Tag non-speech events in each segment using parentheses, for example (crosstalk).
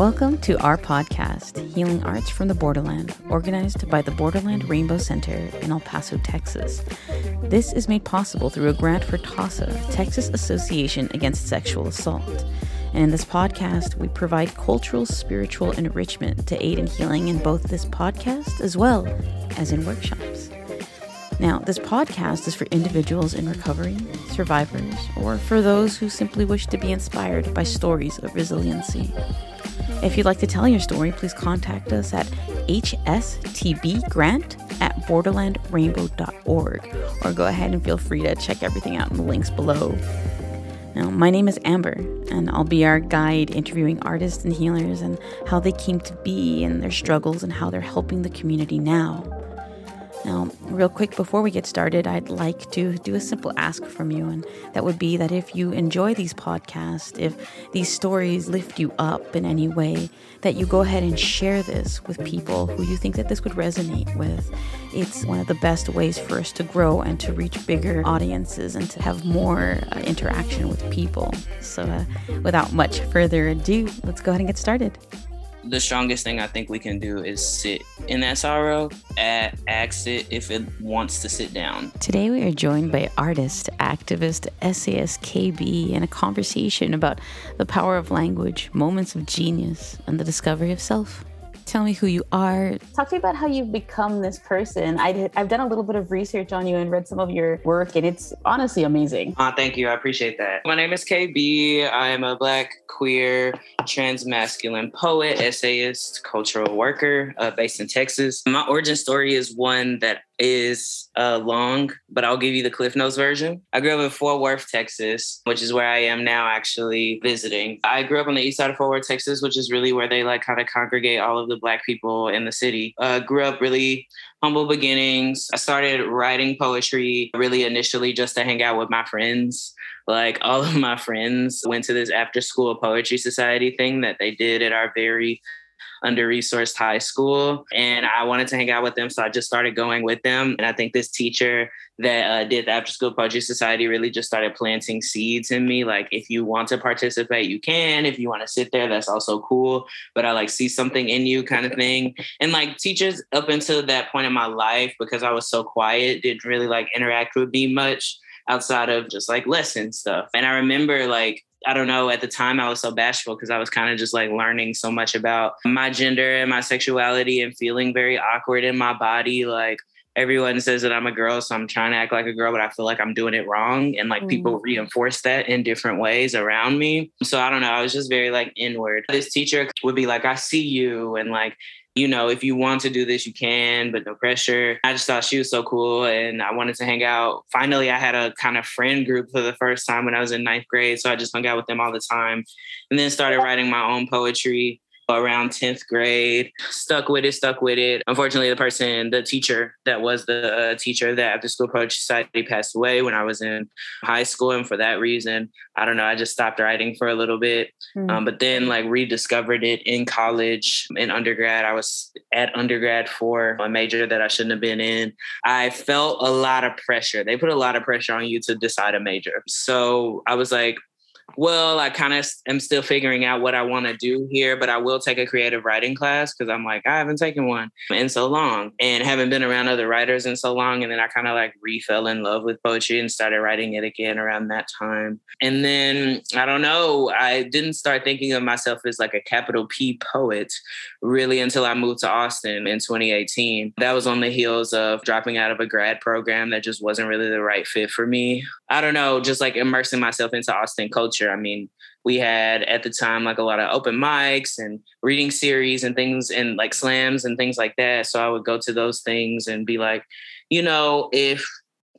Welcome to our podcast, Healing Arts from the Borderland, organized by the Borderland Rainbow Center in El Paso, Texas. This is made possible through a grant for TASA, Texas Association Against Sexual Assault. And in this podcast, we provide cultural, spiritual enrichment to aid in healing in both this podcast as well as in workshops. Now, this podcast is for individuals in recovery, survivors, or for those who simply wish to be inspired by stories of resiliency. If you'd like to tell your story, please contact us at hstbgrant at borderlandrainbow.org or go ahead and feel free to check everything out in the links below. Now, my name is Amber, and I'll be our guide interviewing artists and healers and how they came to be and their struggles and how they're helping the community now. Now, real quick before we get started, I'd like to do a simple ask from you, and that would be that if you enjoy these podcasts, if these stories lift you up in any way, that you go ahead and share this with people who you think that this would resonate with. It's one of the best ways for us to grow and to reach bigger audiences and to have more uh, interaction with people. So, uh, without much further ado, let's go ahead and get started the strongest thing I think we can do is sit in that sorrow, ask it if it wants to sit down. Today we are joined by artist, activist, essayist KB in a conversation about the power of language, moments of genius, and the discovery of self. Tell me who you are. Talk to me about how you've become this person. I did, I've done a little bit of research on you and read some of your work, and it's honestly amazing. Uh, thank you. I appreciate that. My name is KB. I am a Black, queer, trans masculine poet, essayist, cultural worker uh, based in Texas. My origin story is one that is uh, long, but I'll give you the Cliff Notes version. I grew up in Fort Worth, Texas, which is where I am now actually visiting. I grew up on the east side of Fort Worth, Texas, which is really where they like kind of congregate all of the Black people in the city. Uh, grew up really humble beginnings. I started writing poetry really initially just to hang out with my friends. Like (laughs) all of my friends went to this after school poetry society thing that they did at our very under resourced high school. And I wanted to hang out with them. So I just started going with them. And I think this teacher that uh, did the After School Poetry Society really just started planting seeds in me. Like, if you want to participate, you can. If you want to sit there, that's also cool. But I like see something in you, kind of thing. And like teachers up until that point in my life, because I was so quiet, didn't really like interact with me much outside of just like lesson stuff. And I remember like I don't know, at the time I was so bashful because I was kind of just like learning so much about my gender and my sexuality and feeling very awkward in my body. Like everyone says that I'm a girl, so I'm trying to act like a girl, but I feel like I'm doing it wrong. And like mm. people reinforce that in different ways around me. So I don't know. I was just very like inward. This teacher would be like, I see you. And like, you know, if you want to do this, you can, but no pressure. I just thought she was so cool and I wanted to hang out. Finally, I had a kind of friend group for the first time when I was in ninth grade. So I just hung out with them all the time and then started writing my own poetry around 10th grade. Stuck with it, stuck with it. Unfortunately, the person, the teacher that was the uh, teacher that after school poetry society passed away when I was in high school. And for that reason, I don't know, I just stopped writing for a little bit. Mm-hmm. Um, but then like rediscovered it in college, in undergrad. I was at undergrad for a major that I shouldn't have been in. I felt a lot of pressure. They put a lot of pressure on you to decide a major. So I was like, well, I kind of am still figuring out what I want to do here, but I will take a creative writing class because I'm like, I haven't taken one in so long and haven't been around other writers in so long. And then I kind of like refell in love with poetry and started writing it again around that time. And then I don't know, I didn't start thinking of myself as like a capital P poet really until I moved to Austin in 2018. That was on the heels of dropping out of a grad program that just wasn't really the right fit for me. I don't know, just like immersing myself into Austin culture. I mean, we had at the time like a lot of open mics and reading series and things and like slams and things like that. So I would go to those things and be like, you know, if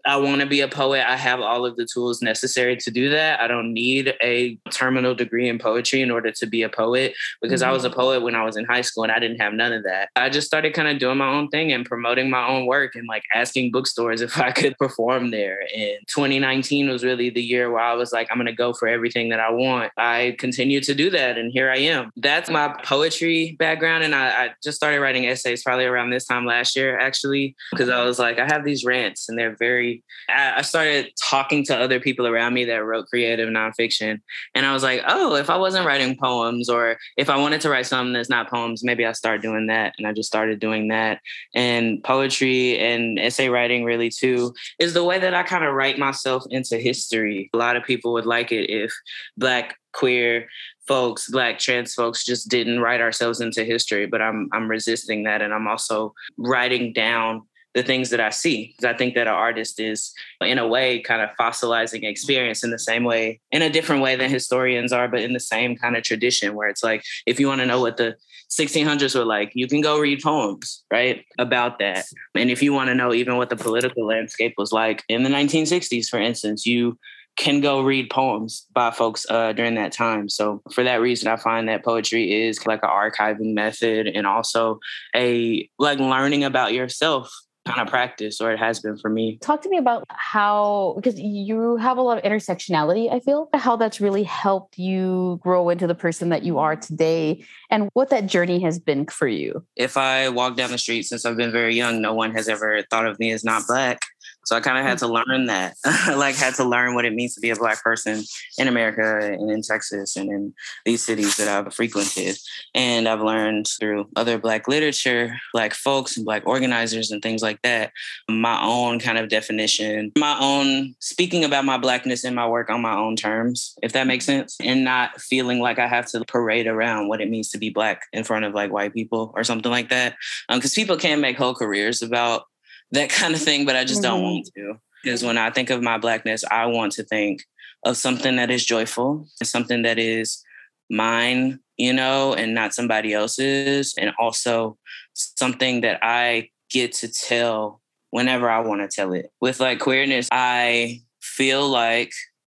I want to be a poet. I have all of the tools necessary to do that. I don't need a terminal degree in poetry in order to be a poet because mm-hmm. I was a mm-hmm. poet when I was in high school and I didn't have none of that. I just started kind of doing my own thing and promoting my own work and like asking bookstores (laughs) if I could perform there. And 2019 was really the year where I was like, I'm going to go for everything that I want. I continue to do that. And here I am. That's my poetry background. And I, I just started writing essays probably around this time last year, actually, because I was like, I have these rants and they're very I started talking to other people around me that wrote creative nonfiction. And I was like, oh, if I wasn't writing poems or if I wanted to write something that's not poems, maybe I start doing that. And I just started doing that. And poetry and essay writing, really, too, is the way that I kind of write myself into history. A lot of people would like it if Black queer folks, black trans folks just didn't write ourselves into history, but I'm I'm resisting that and I'm also writing down the things that I see. Because I think that an artist is, in a way, kind of fossilizing experience in the same way, in a different way than historians are, but in the same kind of tradition where it's like, if you want to know what the 1600s were like, you can go read poems, right, about that. And if you want to know even what the political landscape was like in the 1960s, for instance, you can go read poems by folks uh, during that time. So for that reason, I find that poetry is like an archiving method and also a like learning about yourself kind of practice or it has been for me. Talk to me about how because you have a lot of intersectionality, I feel, how that's really helped you grow into the person that you are today and what that journey has been for you. If I walk down the street since I've been very young, no one has ever thought of me as not black. So I kind of had to learn that, (laughs) like had to learn what it means to be a black person in America and in Texas and in these cities that I've frequented. And I've learned through other black literature, black folks and black organizers and things like that, my own kind of definition, my own speaking about my blackness in my work on my own terms, if that makes sense, and not feeling like I have to parade around what it means to be black in front of like white people or something like that. Because um, people can make whole careers about that kind of thing, but I just mm-hmm. don't want to. Because when I think of my blackness, I want to think of something that is joyful, something that is mine, you know, and not somebody else's, and also something that I get to tell whenever I want to tell it. With like queerness, I feel like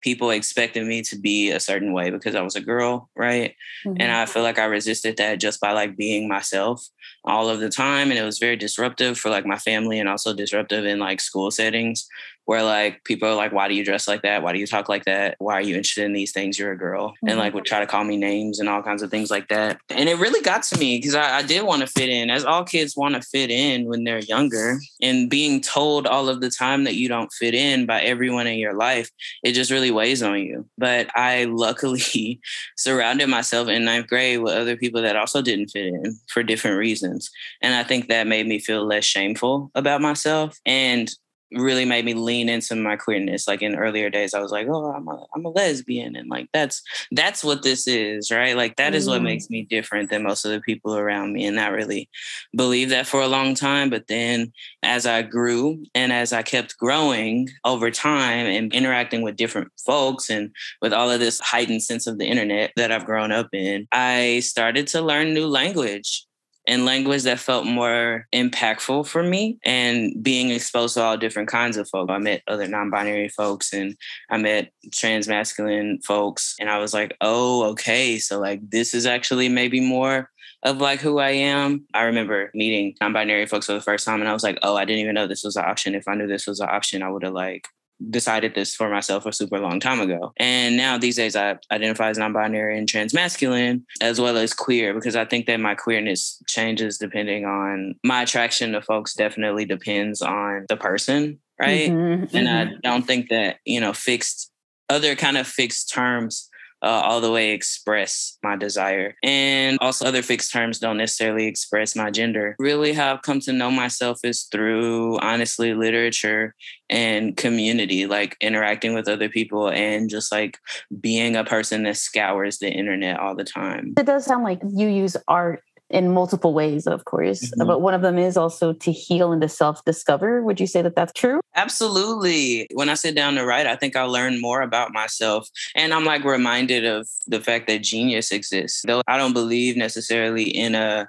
people expected me to be a certain way because I was a girl, right? Mm-hmm. And I feel like I resisted that just by like being myself all of the time and it was very disruptive for like my family and also disruptive in like school settings where like people are like why do you dress like that? Why do you talk like that? Why are you interested in these things? You're a girl. Mm-hmm. and like would try to call me names and all kinds of things like that. And it really got to me because I, I did want to fit in as all kids want to fit in when they're younger. And being told all of the time that you don't fit in by everyone in your life it just really weighs on you. But i luckily (laughs) surrounded myself in ninth grade with other people that also didn't fit in for different reasons. And i think that made me feel less shameful about myself. And really made me lean into my queerness. Like in earlier days, I was like, "Oh, I'm a I'm a lesbian," and like that's that's what this is, right? Like that is mm. what makes me different than most of the people around me, and I really believed that for a long time. But then, as I grew and as I kept growing over time and interacting with different folks, and with all of this heightened sense of the internet that I've grown up in, I started to learn new language in language that felt more impactful for me and being exposed to all different kinds of folk. I met other non-binary folks and I met trans masculine folks and I was like, "Oh, okay, so like this is actually maybe more of like who I am. I remember meeting non-binary folks for the first time and I was like, "Oh, I didn't even know this was an option. If I knew this was an option, I would have like decided this for myself a super long time ago. And now these days I identify as non-binary and transmasculine as well as queer because I think that my queerness changes depending on my attraction to folks definitely depends on the person, right? Mm-hmm, and mm-hmm. I don't think that, you know, fixed other kind of fixed terms uh, all the way express my desire. And also, other fixed terms don't necessarily express my gender. Really, how I've come to know myself is through, honestly, literature and community, like interacting with other people and just like being a person that scours the internet all the time. It does sound like you use art in multiple ways, of course. Mm-hmm. But one of them is also to heal and to self discover. Would you say that that's true? Absolutely. When I sit down to write, I think I learn more about myself. And I'm like reminded of the fact that genius exists. Though I don't believe necessarily in a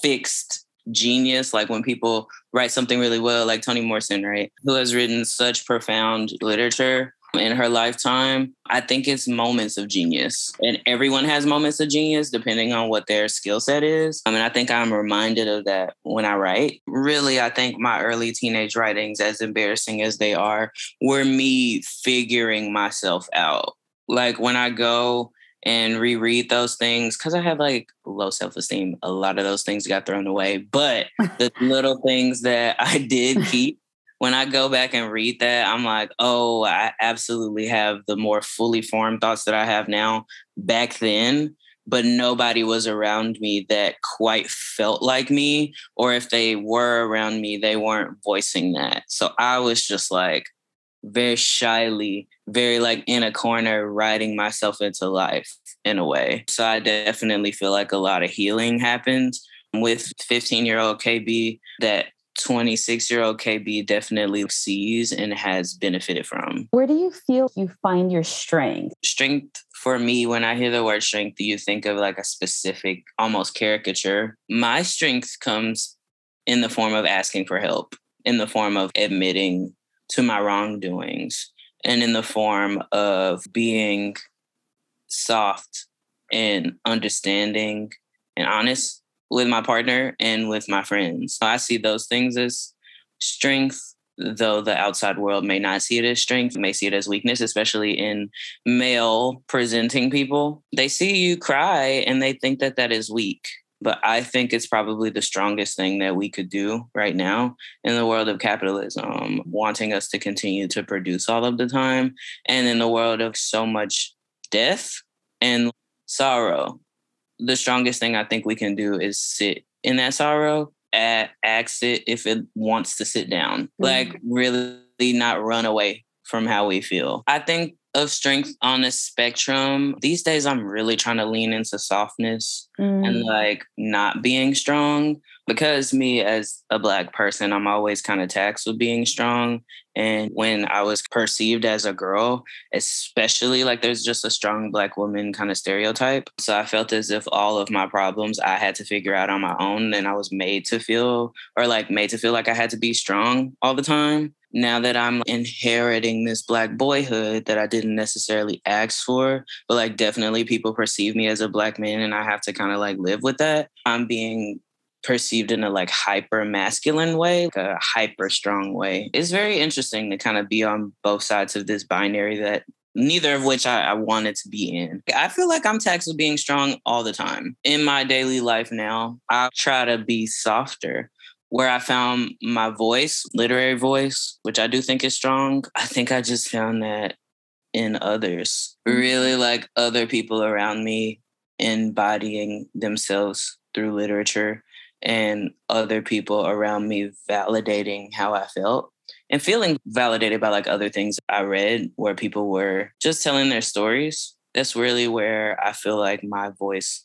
fixed genius like when people write something really well like toni morrison right who has written such profound literature in her lifetime. I think it's moments of genius. And everyone has moments of genius depending on what their skill set is. I mean, I think I'm reminded of that when I write. Really, I think my early teenage writings, as embarrassing as they are, were me figuring myself out. Like when I go and reread those things because I have like low self esteem. A lot of those things got thrown away, but (laughs) the little things that I did keep when I go back and read that, I'm like, oh, I absolutely have the more fully formed thoughts that I have now back then. But nobody was around me that quite felt like me. Or if they were around me, they weren't voicing that. So I was just like very shyly, very like in a corner, writing myself into life in a way. So I definitely feel like a lot of healing happened with 15 year old KB that 26 year old KB definitely sees and has benefited from. Where do you feel you find your strength? Strength for me, when I hear the word strength, do you think of like a specific, almost caricature? My strength comes in the form of asking for help, in the form of admitting to my wrongdoings, and in the form of being soft and understanding and honest with my partner and with my friends. So I see those things as strength, though the outside world may not see it as strength, may see it as weakness, especially in male presenting people. They see you cry and they think that that is weak. But I think it's probably the strongest thing that we could do right now in the world of capitalism, wanting us to continue to produce all of the time. And in the world of so much death and sorrow the strongest thing I think we can do is sit in that sorrow, at, ask it if it wants to sit down. Mm-hmm. Like really not run away from how we feel. I think of strength on a spectrum. These days, I'm really trying to lean into softness mm. and like not being strong because me as a black person, I'm always kind of taxed with being strong. And when I was perceived as a girl, especially like there's just a strong black woman kind of stereotype. So I felt as if all of my problems I had to figure out on my own. And I was made to feel, or like made to feel like I had to be strong all the time now that I'm inheriting this black boyhood that I didn't necessarily ask for, but like definitely people perceive me as a black man and I have to kind of like live with that. I'm being perceived in a like hyper masculine way, like a hyper strong way. It's very interesting to kind of be on both sides of this binary that neither of which I, I, wanted to be in. I feel like I'm taxed with being strong all the time. In my daily life now, I try to be softer where I found my voice, literary voice, which I do think is strong. I think I just found that in others, mm-hmm. really like other people around me embodying themselves through literature and other people around me validating how I felt and feeling validated by like other things I read where people were just telling their stories. That's really where I feel like my voice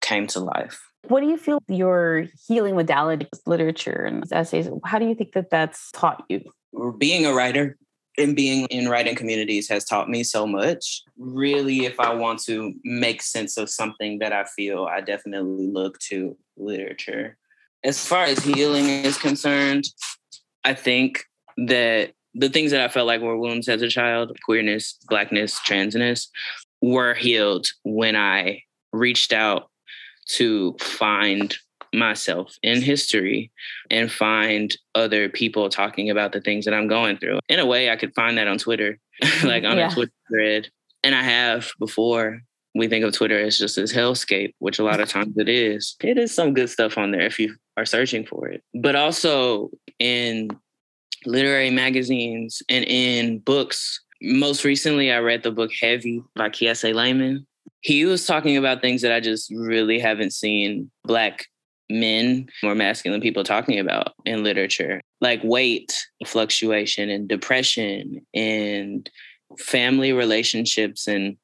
came to life. What do you feel your healing modality, is literature and essays, how do you think that that's taught you? Being a writer and being in writing communities has taught me so much. Really, if I want to make sense of something that I feel, I definitely look to literature. As far as healing is concerned, I think that the things that I felt like were wounds as a child, queerness, blackness, transness, were healed when I reached out to find myself in history and find other people talking about the things that I'm going through. In a way, I could find that on Twitter, (laughs) like on yeah. a Twitter thread. And I have before. We think of Twitter as just this hellscape, which a lot of times it is. It is some good stuff on there if you are searching for it. But also in literary magazines and in books. Most recently, I read the book Heavy by Kiese Laymon he was talking about things that I just really haven't seen black men or masculine people talking about in literature, like weight fluctuation and depression and family relationships and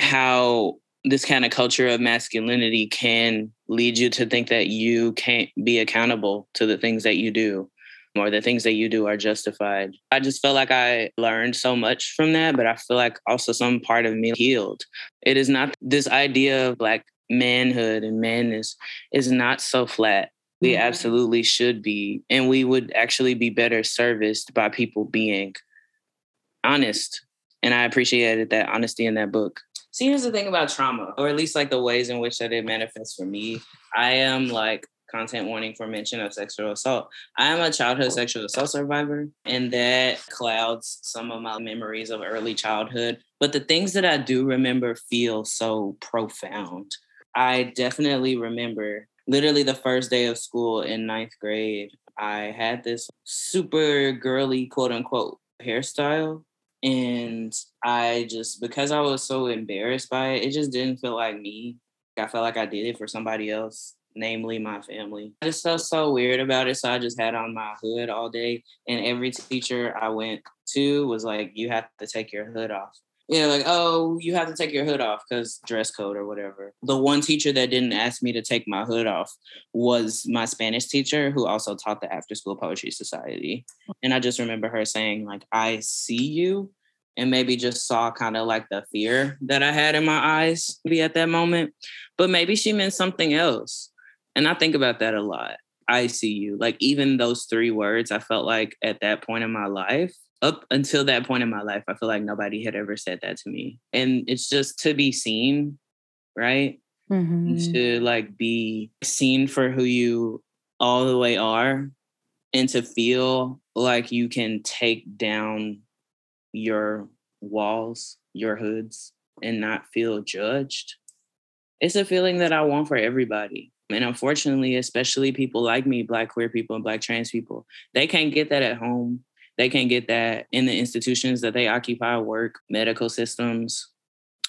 how this kind of culture of masculinity can lead you to think that you can't be accountable to the things that you do or the things that you do are justified. I just felt like I learned so much from that, but I feel like also some part of me healed. It is not this idea of like manhood and manness is not so flat. We mm-hmm. absolutely should be, and we would actually be better serviced by people being honest. And I appreciated that honesty in that book. See, here's the thing about trauma, or at least like the ways in which that it manifests for me. I am like content warning for mention of sexual assault. I am a childhood sexual assault survivor, and that clouds some of my memories of early childhood. But the things that I do remember feel so profound. I definitely remember literally the first day of school in ninth grade. I had this super girly quote unquote hairstyle. And I just, because I was so embarrassed by it, it just didn't feel like me. I felt like I did it for somebody else, namely my family. I just felt so weird about it. So I just had on my hood all day. And every teacher I went to was like, you have to take your hood off yeah, like, oh, you have to take your hood off because dress code or whatever. The one teacher that didn't ask me to take my hood off was my Spanish teacher who also taught the after school poetry society. And I just remember her saying, like, I see you. And maybe just saw kind of like the fear that I had in my eyes maybe at that moment. But maybe she meant something else. And I think about that a lot. I see you. Like even those three words, I felt like at that point in my life, up until that point in my life, I feel like nobody had ever said that to me. And it's just to be seen, right? Mm-hmm. To like be seen for who you all the way are and to feel like you can take down your walls, your hoods, and not feel judged. It's a feeling that I want for everybody. And unfortunately, especially people like me, Black queer people and Black trans people, they can't get that at home. They can't get that in the institutions that they occupy, work, medical systems.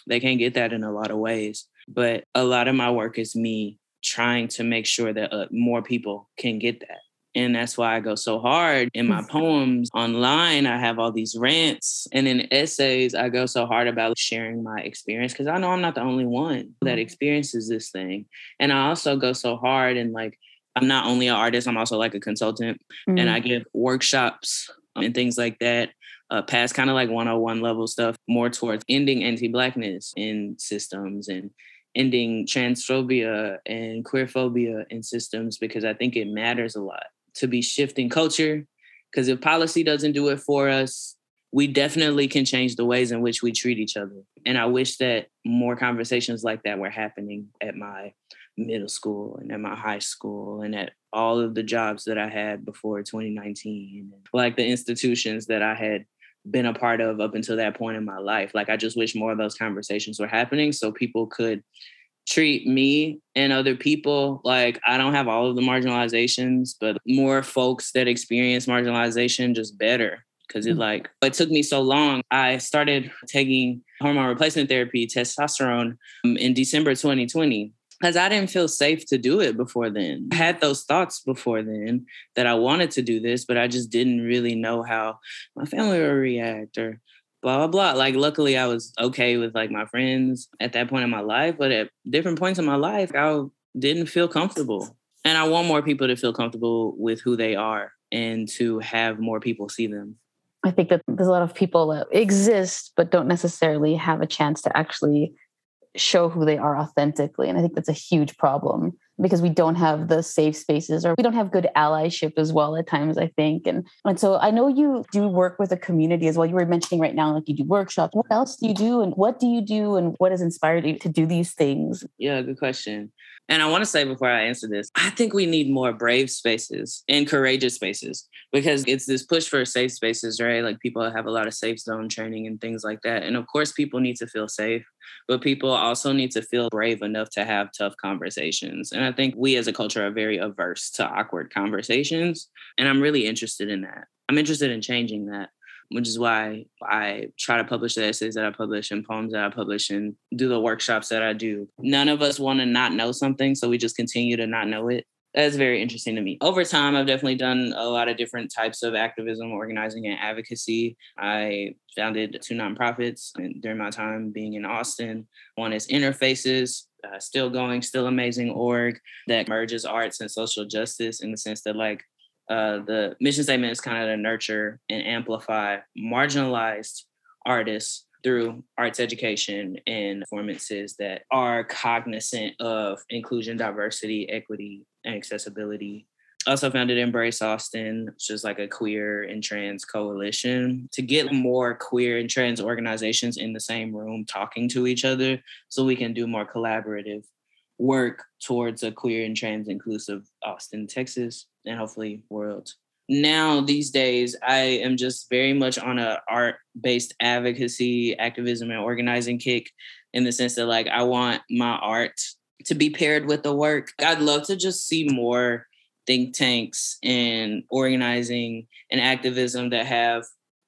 They can't get that in a lot of ways. But a lot of my work is me trying to make sure that uh, more people can get that. And that's why I go so hard in my (laughs) poems online. I have all these rants. And in essays, I go so hard about sharing my experience because I know I'm not the only one that mm-hmm. experiences this thing. And I also go so hard and like, I'm not only an artist, I'm also like a consultant. Mm-hmm. And I give workshops and things like that. Uh, past kind of like 101 level stuff, more towards ending anti-blackness in systems and ending transphobia and queerphobia in systems because I think it matters a lot to be shifting culture. Because if policy doesn't do it for us, we definitely can change the ways in which we treat each other. And I wish that more conversations like that were happening at my middle school and at my high school and at all of the jobs that I had before 2019, like the institutions that I had been a part of up until that point in my life. Like I just wish more of those conversations were happening so people could treat me and other people like I don't have all of the marginalizations, but more folks that experience marginalization just better. Cause it mm. like it took me so long. I started taking hormone replacement therapy, testosterone, um, in December 2020 because I didn't feel safe to do it before then. I had those thoughts before then that I wanted to do this, but I just didn't really know how my family would react or blah blah blah. Like luckily I was okay with like my friends at that point in my life, but at different points in my life, I didn't feel comfortable. And I want more people to feel comfortable with who they are and to have more people see them. I think that there's a lot of people that exist but don't necessarily have a chance to actually show who they are authentically. And I think that's a huge problem because we don't have the safe spaces or we don't have good allyship as well at times, I think. And and so I know you do work with a community as well. You were mentioning right now, like you do workshops. What else do you do and what do you do and what has inspired you to do these things? Yeah, good question. And I want to say before I answer this, I think we need more brave spaces and courageous spaces because it's this push for safe spaces, right? Like people have a lot of safe zone training and things like that. And of course, people need to feel safe, but people also need to feel brave enough to have tough conversations. And I think we as a culture are very averse to awkward conversations. And I'm really interested in that. I'm interested in changing that which is why I try to publish the essays that I publish and poems that I publish and do the workshops that I do. None of us want to not know something, so we just continue to not know it. That's very interesting to me. Over time, I've definitely done a lot of different types of activism, organizing, and advocacy. I founded two nonprofits during my time being in Austin. One is Interfaces, uh, still going, still amazing org that merges arts and social justice in the sense that like uh, the mission statement is kind of to nurture and amplify marginalized artists through arts education and performances that are cognizant of inclusion, diversity, equity, and accessibility. Also founded Embrace Austin, which is like a queer and trans coalition to get more queer and trans organizations in the same room talking to each other so we can do more collaborative work towards a queer and trans inclusive Austin, Texas, and hopefully world. Now these days, I am just very much on a art based advocacy, activism, and organizing kick in the sense that like I want my art to be paired with the work. I'd love to just see more think tanks and organizing and activism that have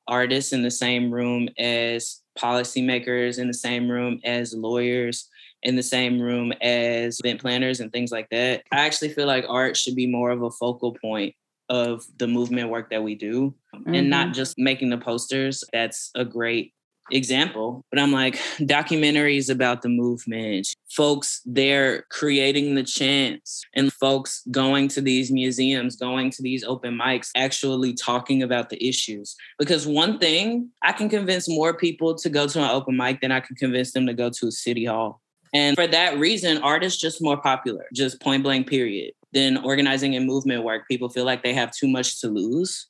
artists in the same room as policymakers in the same room as lawyers in the same room as event planners and things like that. I actually feel like art should be more of a focal point of the movement work that we do mm-hmm. and not mm-hmm. just making the posters. That's a great example. But I'm like, documentaries about the movement, folks there creating the chance and folks going to these museums, going to these open mics, actually talking about the issues. Because one thing, I can convince more people to go to an open mic than I can convince them to go to a city hall. And for that reason, art is just more popular, just point blank, period. Than organizing and movement work. People feel like they have too much to lose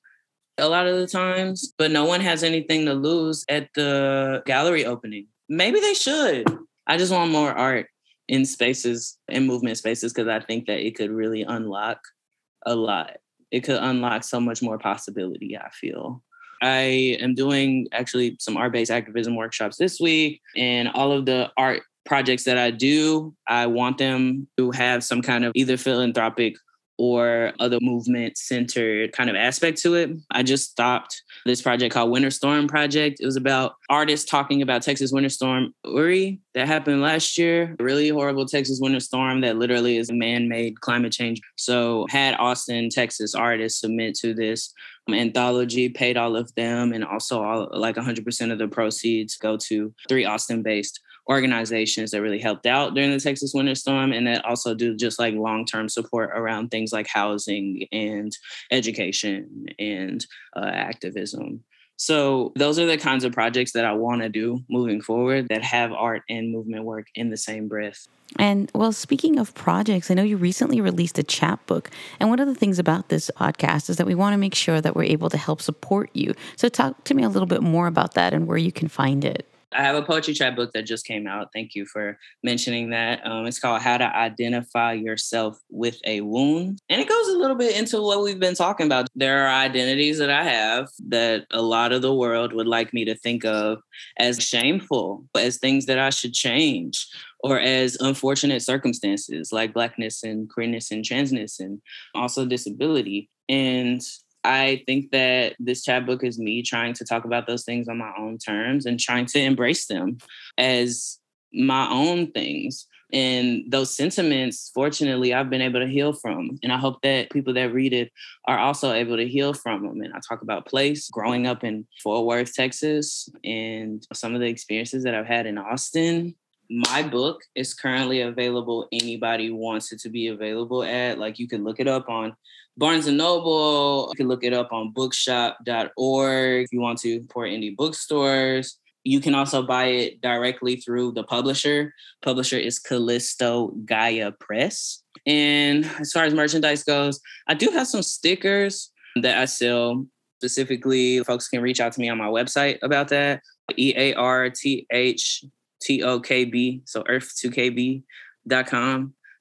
a lot of the times, but no one has anything to lose at the gallery opening. Maybe they should. I just want more art in spaces in movement spaces because I think that it could really unlock a lot. It could unlock so much more possibility, I feel. I am doing actually some art based activism workshops this week, and all of the art projects that I do, I want them to have some kind of either philanthropic or other movement centered kind of aspect to it. I just stopped this project called Winter Storm Project. It was about artists talking about Texas winter storm Uri that happened last year. Really horrible Texas winter storm that literally is a man-made climate change. So had Austin, Texas artists submit to this anthology, paid all of them, and also all like 100% of the proceeds go to three Austin-based organizations that really helped out during the Texas winter storm and that also do just like long term support around things like housing and education and uh, activism. So, those are the kinds of projects that I want to do moving forward that have art and movement work in the same breath. And well, speaking of projects, I know you recently released a chapbook. And one of the things about this podcast is that we want to make sure that we're able to help support you. So, talk to me a little bit more about that and where you can find it. I have a poetry chapbook that just came out. Thank you for mentioning that. Um, it's called How to Identify Yourself with a Wound. And it goes a little bit into what we've been talking about. There are identities that I have that a lot of the world would like me to think of as shameful, as things that I should change, or as unfortunate circumstances like Blackness and queerness and transness and also disability. And I think that this chapbook is me trying to talk about those things on my own terms and trying to embrace them as my own things. And those sentiments, fortunately, I've been able to heal from. And I hope that people that read it are also able to heal from them. And I talk about place, growing up in Fort Worth, Texas, and some of the experiences that I've had in Austin. My book is currently available. Anybody wants it to be available at, like, you can look it up on Barnes and Noble. You can look it up on bookshop.org if you want to support indie bookstores. You can also buy it directly through the publisher. Publisher is Kallisto Gaia Press. And as far as merchandise goes, I do have some stickers that I sell. Specifically, folks can reach out to me on my website about that. E A R T H T O K B, so earthtokb.com.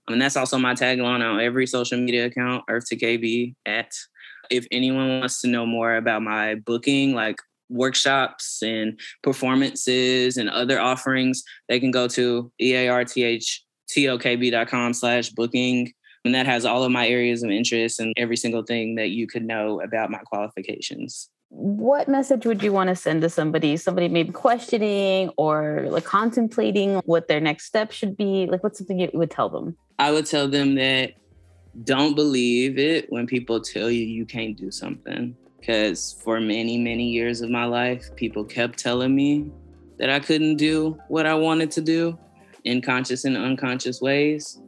And that's also my tagline on every social media account, Earth to KB at. If anyone wants to know more about my booking, like workshops and performances and other offerings, they can go to earthtokb.com slash booking. And that has all of my areas of interest and every single thing that you could know about my qualifications what message would you want to send to somebody? Somebody maybe questioning or like contemplating what their next step should be? Like what's something you would tell them? I would tell them that don't believe it when people tell you you can't do something. Because for many many years of my life people kept telling me that i couldn't do what i wanted to do in conscious and unconscious ways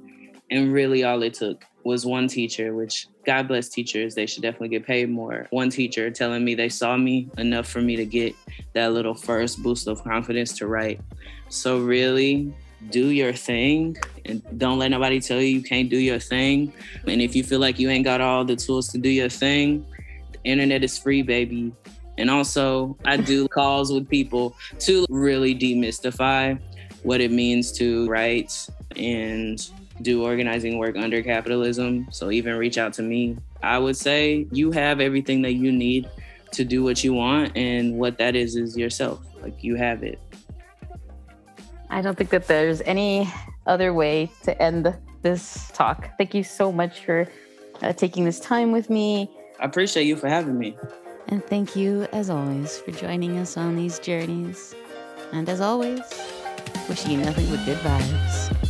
and really all it took was one teacher, which God bless teachers, they should definitely get paid more. One teacher telling me they saw me enough for me to get that little first boost of confidence to write. So, really, do your thing and don't let nobody tell you you can't do your thing. And if you feel like you ain't got all the tools to do your thing, the internet is free, baby. And also, I do calls with people to really demystify what it means to write and do organizing work under capitalism. So even reach out to me. I would say you have everything that you need to do what you want, and what that is is yourself. Like you have it. I don't think that there's any other way to end this talk. Thank you so much for uh, taking this time with me. I appreciate you for having me. And thank you, as always, for joining us on these journeys. And as always, wishing you nothing but good vibes.